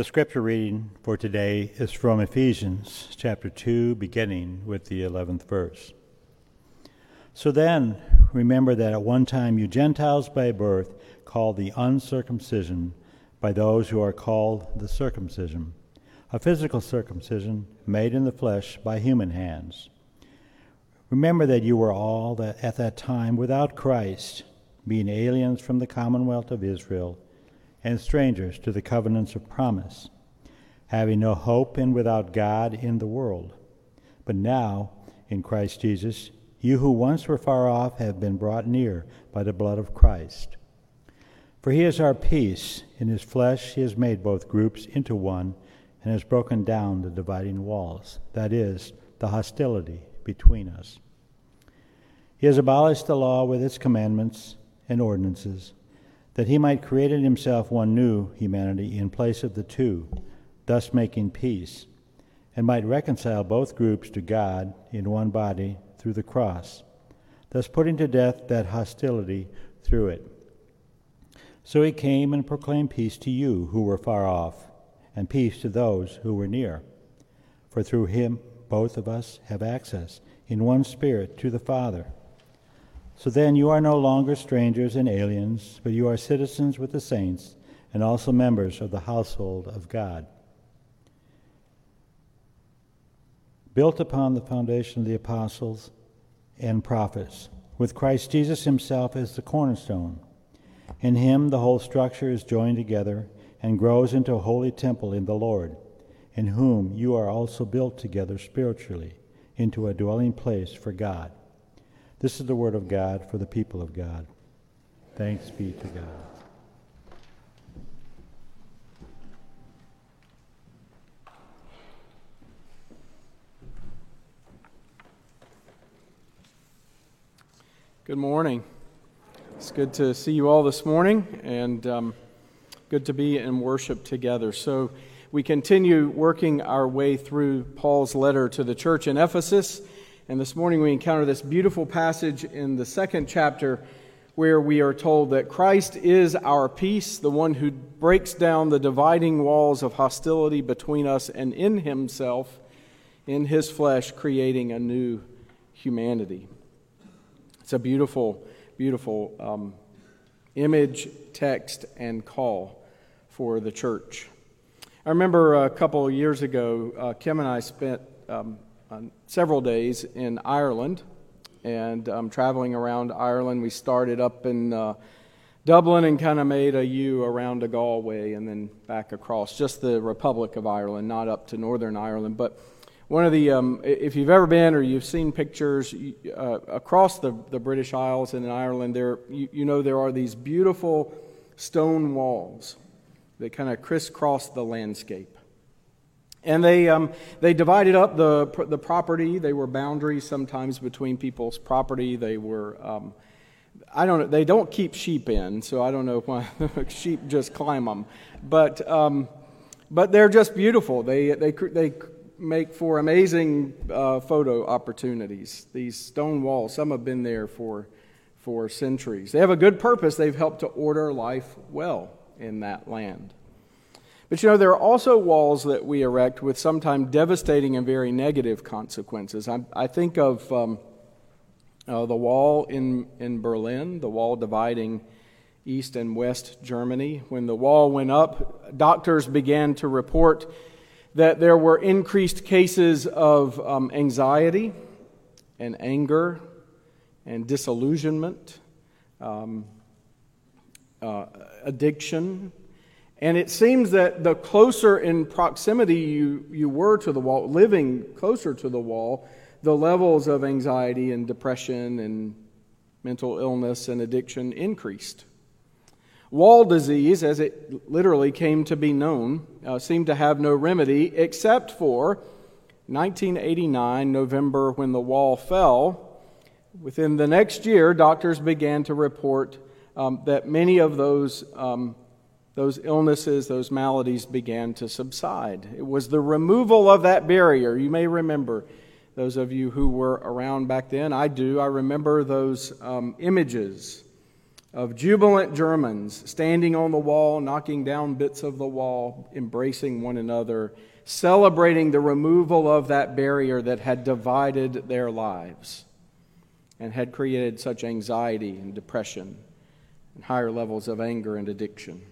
The scripture reading for today is from Ephesians chapter 2, beginning with the 11th verse. So then, remember that at one time you Gentiles by birth, called the uncircumcision by those who are called the circumcision, a physical circumcision made in the flesh by human hands. Remember that you were all that at that time without Christ, being aliens from the commonwealth of Israel and strangers to the covenants of promise, having no hope and without God in the world. But now, in Christ Jesus, you who once were far off have been brought near by the blood of Christ. For he is our peace. In his flesh he has made both groups into one and has broken down the dividing walls, that is, the hostility between us. He has abolished the law with its commandments and ordinances that he might create in himself one new humanity in place of the two, thus making peace, and might reconcile both groups to God in one body through the cross, thus putting to death that hostility through it. So he came and proclaimed peace to you who were far off, and peace to those who were near. For through him both of us have access in one spirit to the Father. So then you are no longer strangers and aliens, but you are citizens with the saints and also members of the household of God. Built upon the foundation of the apostles and prophets, with Christ Jesus himself as the cornerstone. In him the whole structure is joined together and grows into a holy temple in the Lord, in whom you are also built together spiritually into a dwelling place for God. This is the word of God for the people of God. Thanks be to God. Good morning. It's good to see you all this morning and um, good to be in worship together. So, we continue working our way through Paul's letter to the church in Ephesus. And this morning we encounter this beautiful passage in the second chapter where we are told that Christ is our peace, the one who breaks down the dividing walls of hostility between us, and in himself, in his flesh, creating a new humanity. It's a beautiful, beautiful um, image, text, and call for the church. I remember a couple of years ago, uh, Kim and I spent um, several days in Ireland and um, traveling around Ireland. We started up in uh, Dublin and kind of made a U around to Galway and then back across, just the Republic of Ireland, not up to Northern Ireland. But one of the, um, if you've ever been or you've seen pictures uh, across the, the British Isles and in Ireland, there, you, you know there are these beautiful stone walls that kind of crisscross the landscape. And they, um, they divided up the, the property. They were boundaries sometimes between people's property. They were, um, I don't know, they don't keep sheep in, so I don't know why sheep just climb them. But, um, but they're just beautiful. They, they, they make for amazing uh, photo opportunities. These stone walls, some have been there for, for centuries. They have a good purpose. They've helped to order life well in that land. But you know, there are also walls that we erect with sometimes devastating and very negative consequences. I, I think of um, uh, the wall in, in Berlin, the wall dividing East and West Germany. When the wall went up, doctors began to report that there were increased cases of um, anxiety and anger and disillusionment, um, uh, addiction, and it seems that the closer in proximity you, you were to the wall, living closer to the wall, the levels of anxiety and depression and mental illness and addiction increased. Wall disease, as it literally came to be known, uh, seemed to have no remedy except for 1989, November, when the wall fell. Within the next year, doctors began to report um, that many of those um, those illnesses, those maladies began to subside. It was the removal of that barrier. You may remember, those of you who were around back then, I do. I remember those um, images of jubilant Germans standing on the wall, knocking down bits of the wall, embracing one another, celebrating the removal of that barrier that had divided their lives and had created such anxiety and depression and higher levels of anger and addiction.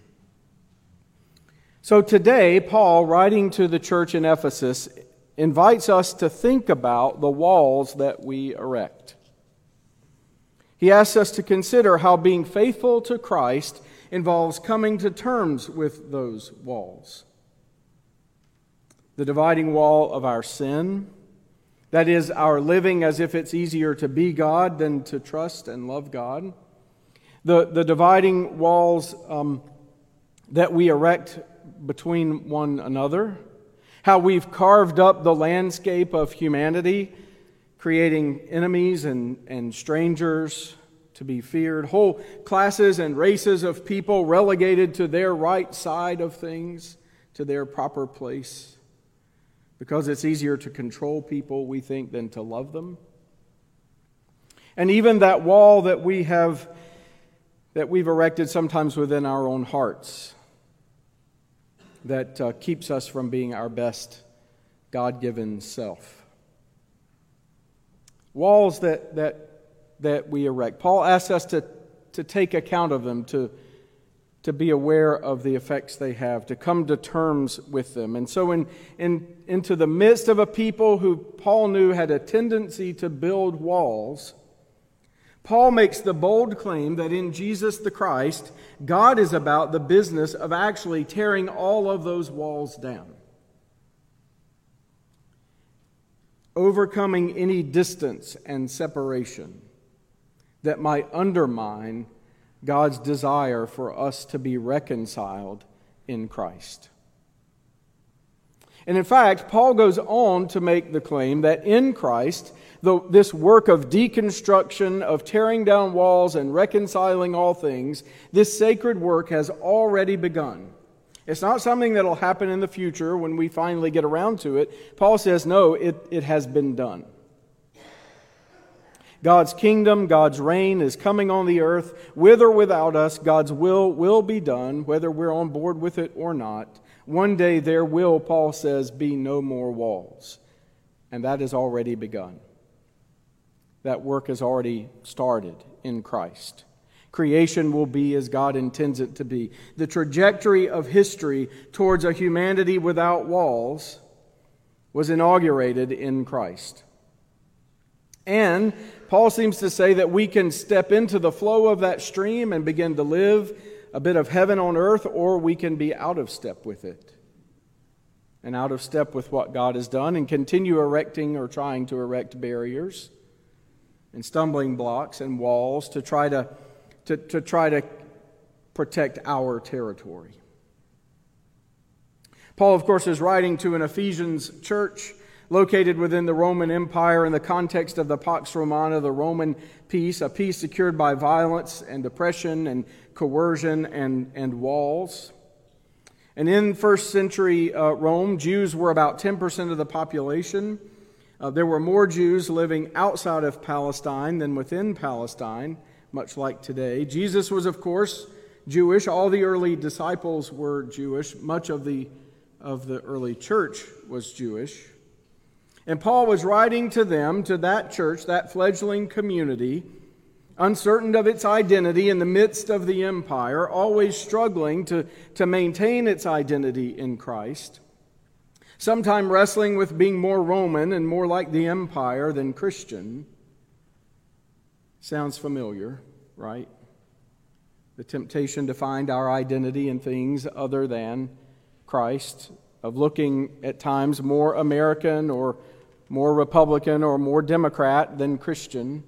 So today, Paul, writing to the church in Ephesus, invites us to think about the walls that we erect. He asks us to consider how being faithful to Christ involves coming to terms with those walls. The dividing wall of our sin, that is, our living as if it's easier to be God than to trust and love God. The, the dividing walls um, that we erect between one another. How we've carved up the landscape of humanity creating enemies and, and strangers to be feared, whole classes and races of people relegated to their right side of things, to their proper place. Because it's easier to control people, we think, than to love them. And even that wall that we have that we've erected sometimes within our own hearts that uh, keeps us from being our best God given self walls that, that, that we erect. Paul asks us to, to take account of them, to, to be aware of the effects they have, to come to terms with them. And so, in, in, into the midst of a people who Paul knew had a tendency to build walls, Paul makes the bold claim that in Jesus the Christ, God is about the business of actually tearing all of those walls down. overcoming any distance and separation that might undermine God's desire for us to be reconciled in Christ. And in fact, Paul goes on to make the claim that in Christ, the, this work of deconstruction, of tearing down walls and reconciling all things, this sacred work has already begun. It's not something that'll happen in the future when we finally get around to it. Paul says, no, it, it has been done. God's kingdom, God's reign is coming on the earth. With or without us, God's will will be done, whether we're on board with it or not. One day there will, Paul says, be no more walls. And that has already begun. That work has already started in Christ. Creation will be as God intends it to be. The trajectory of history towards a humanity without walls was inaugurated in Christ. And Paul seems to say that we can step into the flow of that stream and begin to live a bit of heaven on earth, or we can be out of step with it and out of step with what God has done and continue erecting or trying to erect barriers and stumbling blocks and walls to try to to, to try to protect our territory. Paul, of course, is writing to an Ephesians church located within the Roman Empire in the context of the Pax Romana, the Roman peace, a peace secured by violence and oppression and coercion and, and walls. And in first century uh, Rome, Jews were about 10% of the population. Uh, there were more Jews living outside of Palestine than within Palestine much like today. Jesus was, of course, Jewish. All the early disciples were Jewish. Much of the, of the early church was Jewish. And Paul was writing to them, to that church, that fledgling community, uncertain of its identity in the midst of the empire, always struggling to, to maintain its identity in Christ, sometime wrestling with being more Roman and more like the empire than Christian. Sounds familiar, right? The temptation to find our identity in things other than Christ, of looking at times more American or more Republican or more Democrat than Christian.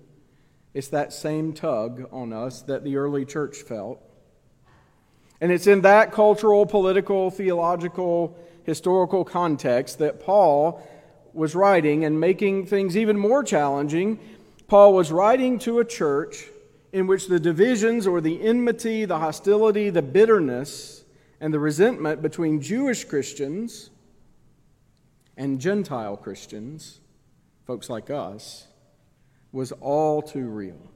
It's that same tug on us that the early church felt. And it's in that cultural, political, theological, historical context that Paul was writing and making things even more challenging Paul was writing to a church in which the divisions or the enmity, the hostility, the bitterness, and the resentment between Jewish Christians and Gentile Christians, folks like us, was all too real.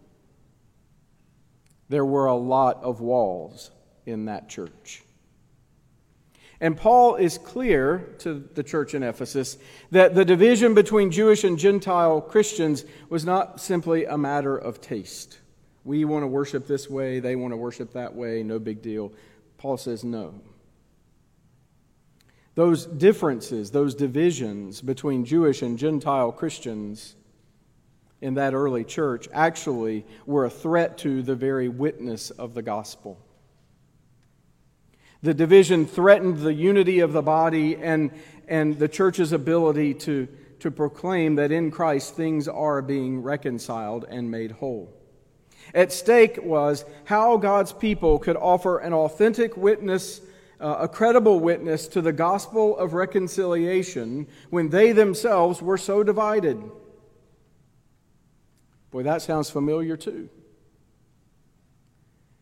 There were a lot of walls in that church. And Paul is clear to the church in Ephesus that the division between Jewish and Gentile Christians was not simply a matter of taste. We want to worship this way, they want to worship that way, no big deal. Paul says no. Those differences, those divisions between Jewish and Gentile Christians in that early church actually were a threat to the very witness of the gospel. The division threatened the unity of the body and, and the church's ability to, to proclaim that in Christ things are being reconciled and made whole. At stake was how God's people could offer an authentic witness, uh, a credible witness to the gospel of reconciliation when they themselves were so divided. Boy, that sounds familiar too.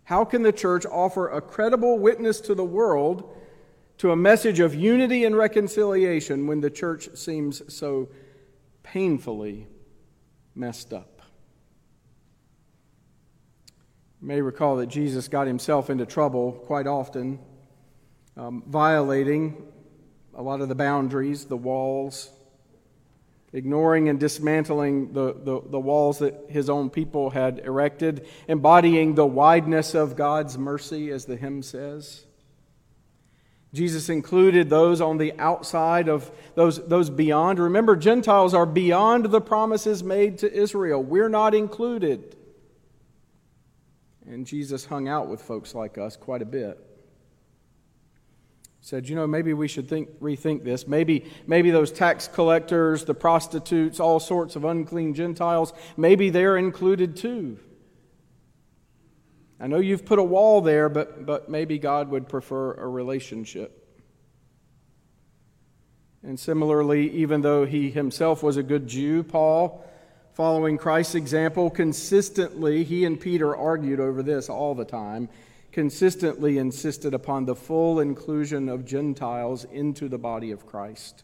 How can the church offer a credible witness to the world to a message of unity and reconciliation when the church seems so painfully messed up? You may recall that Jesus got himself into trouble quite often, um, violating a lot of the boundaries, the walls, ignoring and dismantling the, the, the, walls that his own people had erected, embodying the wideness of God's mercy, as the hymn says. Jesus included those on the outside of those, those beyond. Remember, Gentiles are beyond the promises made to Israel. We're not included. And Jesus hung out with folks like us quite a bit said, you know, maybe we should think, rethink this. Maybe, maybe those tax collectors, the prostitutes, all sorts of unclean Gentiles, maybe they're included too. I know you've put a wall there, but, but maybe God would prefer a relationship. And similarly, even though he himself was a good Jew, Paul, following Christ's example, consistently, he and Peter argued over this all the time consistently insisted upon the full inclusion of Gentiles into the body of Christ.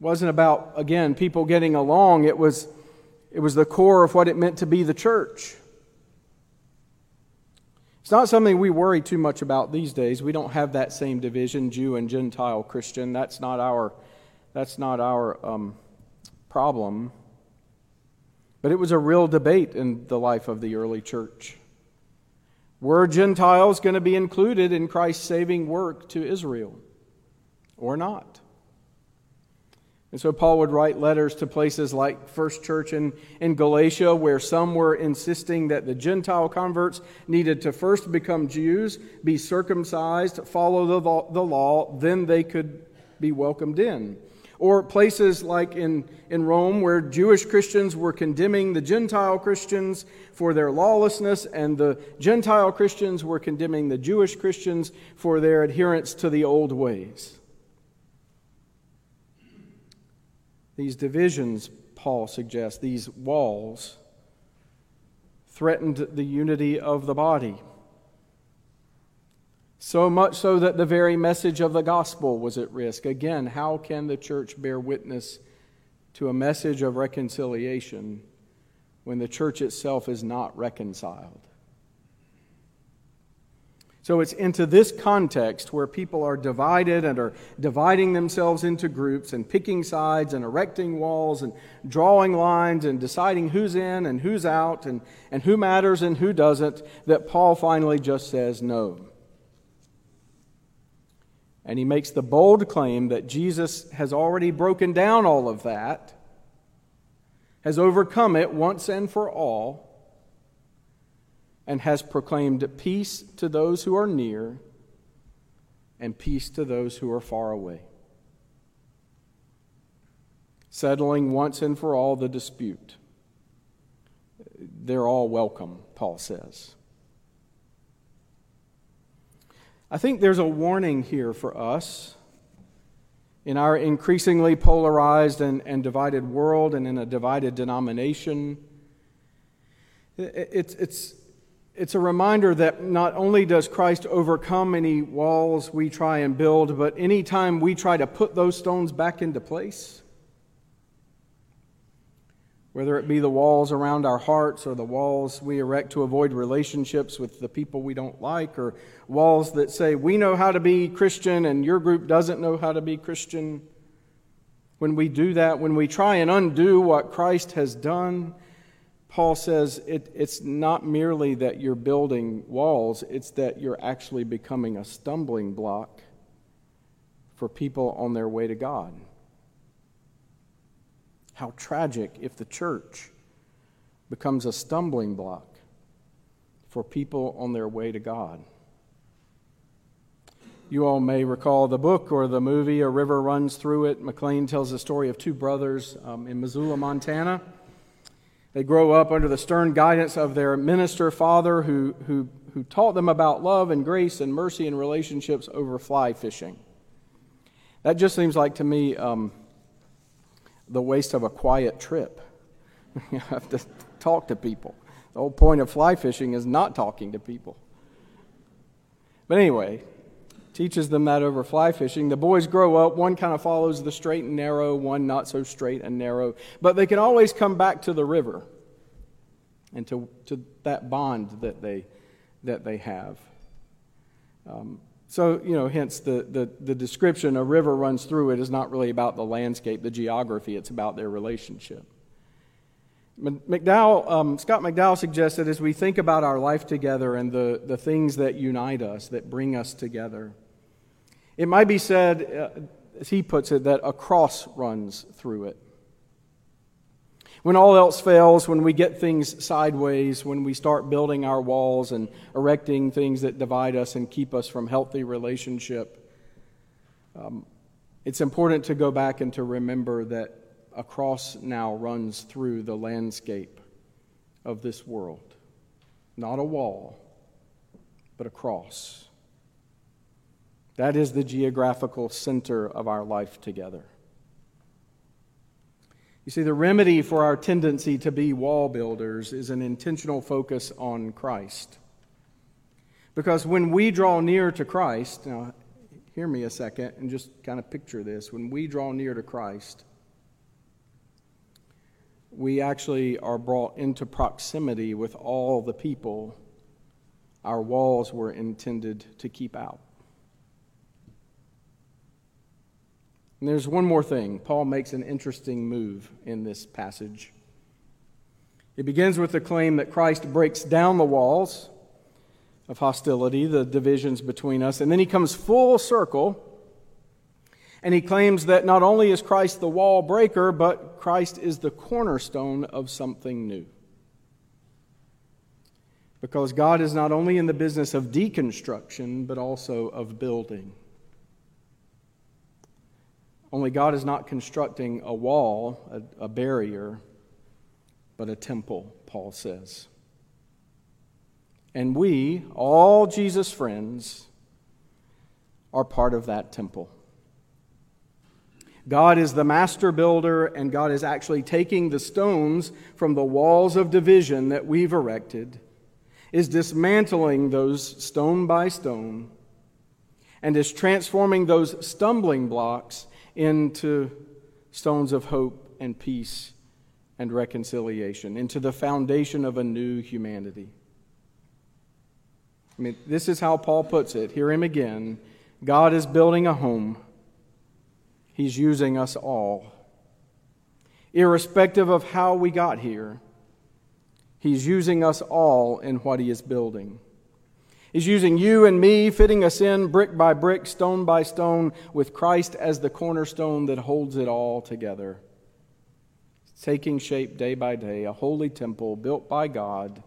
It wasn't about, again, people getting along, it was, it was the core of what it meant to be the church. It's not something we worry too much about these days. We don't have that same division, Jew and Gentile Christian. That's not our, that's not our um, problem. But it was a real debate in the life of the early church. Were Gentiles going to be included in Christ's saving work to Israel or not? And so Paul would write letters to places like First Church in, in Galatia, where some were insisting that the Gentile converts needed to first become Jews, be circumcised, follow the, the law, then they could be welcomed in. Or places like in, in Rome, where Jewish Christians were condemning the Gentile Christians for their lawlessness, and the Gentile Christians were condemning the Jewish Christians for their adherence to the old ways. These divisions, Paul suggests, these walls, threatened the unity of the body. So much so that the very message of the gospel was at risk. Again, how can the church bear witness to a message of reconciliation when the church itself is not reconciled? So it's into this context where people are divided and are dividing themselves into groups and picking sides and erecting walls and drawing lines and deciding who's in and who's out and, and who matters and who doesn't that Paul finally just says no. And he makes the bold claim that Jesus has already broken down all of that, has overcome it once and for all, and has proclaimed peace to those who are near and peace to those who are far away. Settling once and for all the dispute. They're all welcome, Paul says. I think there's a warning here for us in our increasingly polarized and, and divided world and in a divided denomination. It's, it's, it's a reminder that not only does Christ overcome any walls we try and build, but anytime we try to put those stones back into place, whether it be the walls around our hearts or the walls we erect to avoid relationships with the people we don't like, or walls that say, we know how to be Christian and your group doesn't know how to be Christian. When we do that, when we try and undo what Christ has done, Paul says it, it's not merely that you're building walls, it's that you're actually becoming a stumbling block for people on their way to God. How tragic if the church becomes a stumbling block for people on their way to God. You all may recall the book or the movie, A River Runs Through It. Maclean tells the story of two brothers um, in Missoula, Montana. They grow up under the stern guidance of their minister father who, who, who taught them about love and grace and mercy and relationships over fly fishing. That just seems like to me um, the waste of a quiet trip. you have to talk to people. The whole point of fly fishing is not talking to people. But anyway, teaches them that over fly fishing. The boys grow up. One kind of follows the straight and narrow, one not so straight and narrow. But they can always come back to the river and to, to that bond that they, that they have. Um, so, you know, hence the, the, the description a river runs through it is not really about the landscape, the geography, it's about their relationship. McDowell, um, Scott McDowell suggests that as we think about our life together and the, the things that unite us, that bring us together, it might be said, uh, as he puts it, that a cross runs through it. When all else fails, when we get things sideways, when we start building our walls and erecting things that divide us and keep us from healthy relationship, um, it's important to go back and to remember that a cross now runs through the landscape of this world. Not a wall, but a cross. That is the geographical center of our life together. You see, the remedy for our tendency to be wall builders is an intentional focus on Christ. Because when we draw near to Christ, now hear me a second and just kind of picture this. When we draw near to Christ, we actually are brought into proximity with all the people our walls were intended to keep out. And there's one more thing. Paul makes an interesting move in this passage. It begins with the claim that Christ breaks down the walls of hostility, the divisions between us, and then he comes full circle and he claims that not only is Christ the wall breaker, but Christ is the cornerstone of something new. Because God is not only in the business of deconstruction, but also of building. Only God is not constructing a wall, a, a barrier, but a temple, Paul says. And we, all Jesus' friends, are part of that temple. God is the master builder, and God is actually taking the stones from the walls of division that we've erected, is dismantling those stone by stone, and is transforming those stumbling blocks into stones of hope and peace and reconciliation, into the foundation of a new humanity. I mean, this is how Paul puts it. Hear him again. God is building a home, He's using us all. Irrespective of how we got here, He's using us all in what He is building. He's using you and me, fitting us in brick by brick, stone by stone, with Christ as the cornerstone that holds it all together. It's taking shape day by day, a holy temple built by God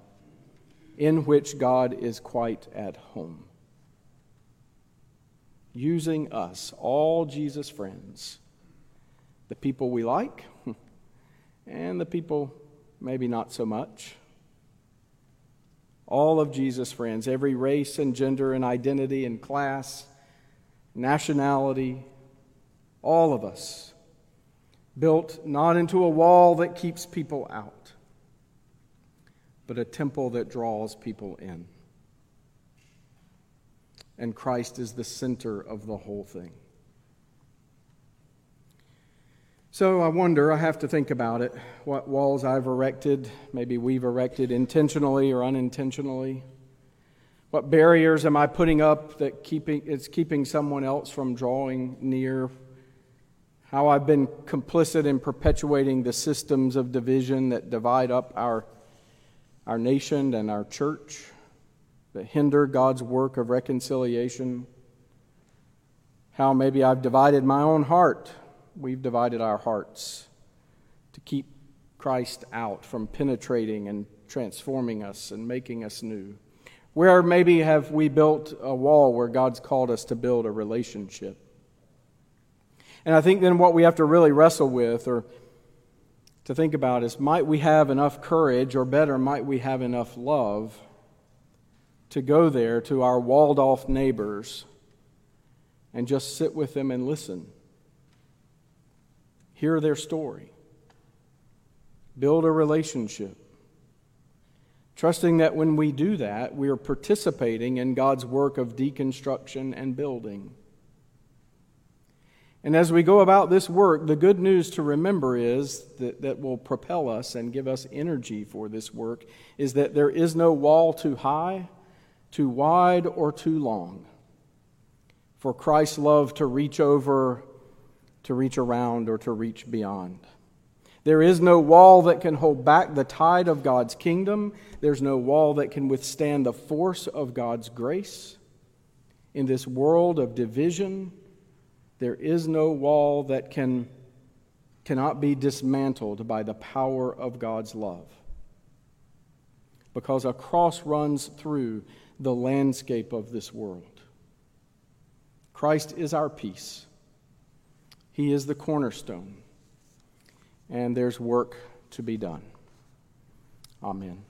in which God is quite at home. Using us, all Jesus' friends, the people we like and the people maybe not so much all of Jesus' friends, every race and gender and identity and class, nationality, all of us, built not into a wall that keeps people out, but a temple that draws people in. And Christ is the center of the whole thing. So I wonder, I have to think about it, what walls I've erected, maybe we've erected intentionally or unintentionally. What barriers am I putting up that keeping, it's keeping someone else from drawing near? How I've been complicit in perpetuating the systems of division that divide up our, our nation and our church, that hinder God's work of reconciliation. How maybe I've divided my own heart we've divided our hearts to keep Christ out from penetrating and transforming us and making us new? Where maybe have we built a wall where God's called us to build a relationship? And I think then what we have to really wrestle with or to think about is might we have enough courage, or better, might we have enough love to go there to our walled off neighbors and just sit with them and listen? Hear their story, build a relationship. Trusting that when we do that, we are participating in God's work of deconstruction and building. And as we go about this work, the good news to remember is that, that will propel us and give us energy for this work is that there is no wall too high, too wide, or too long for Christ's love to reach over to reach around or to reach beyond. There is no wall that can hold back the tide of God's kingdom. There's no wall that can withstand the force of God's grace. In this world of division, there is no wall that can, cannot be dismantled by the power of God's love. Because a cross runs through the landscape of this world. Christ is our peace. He is the cornerstone, and there's work to be done. Amen.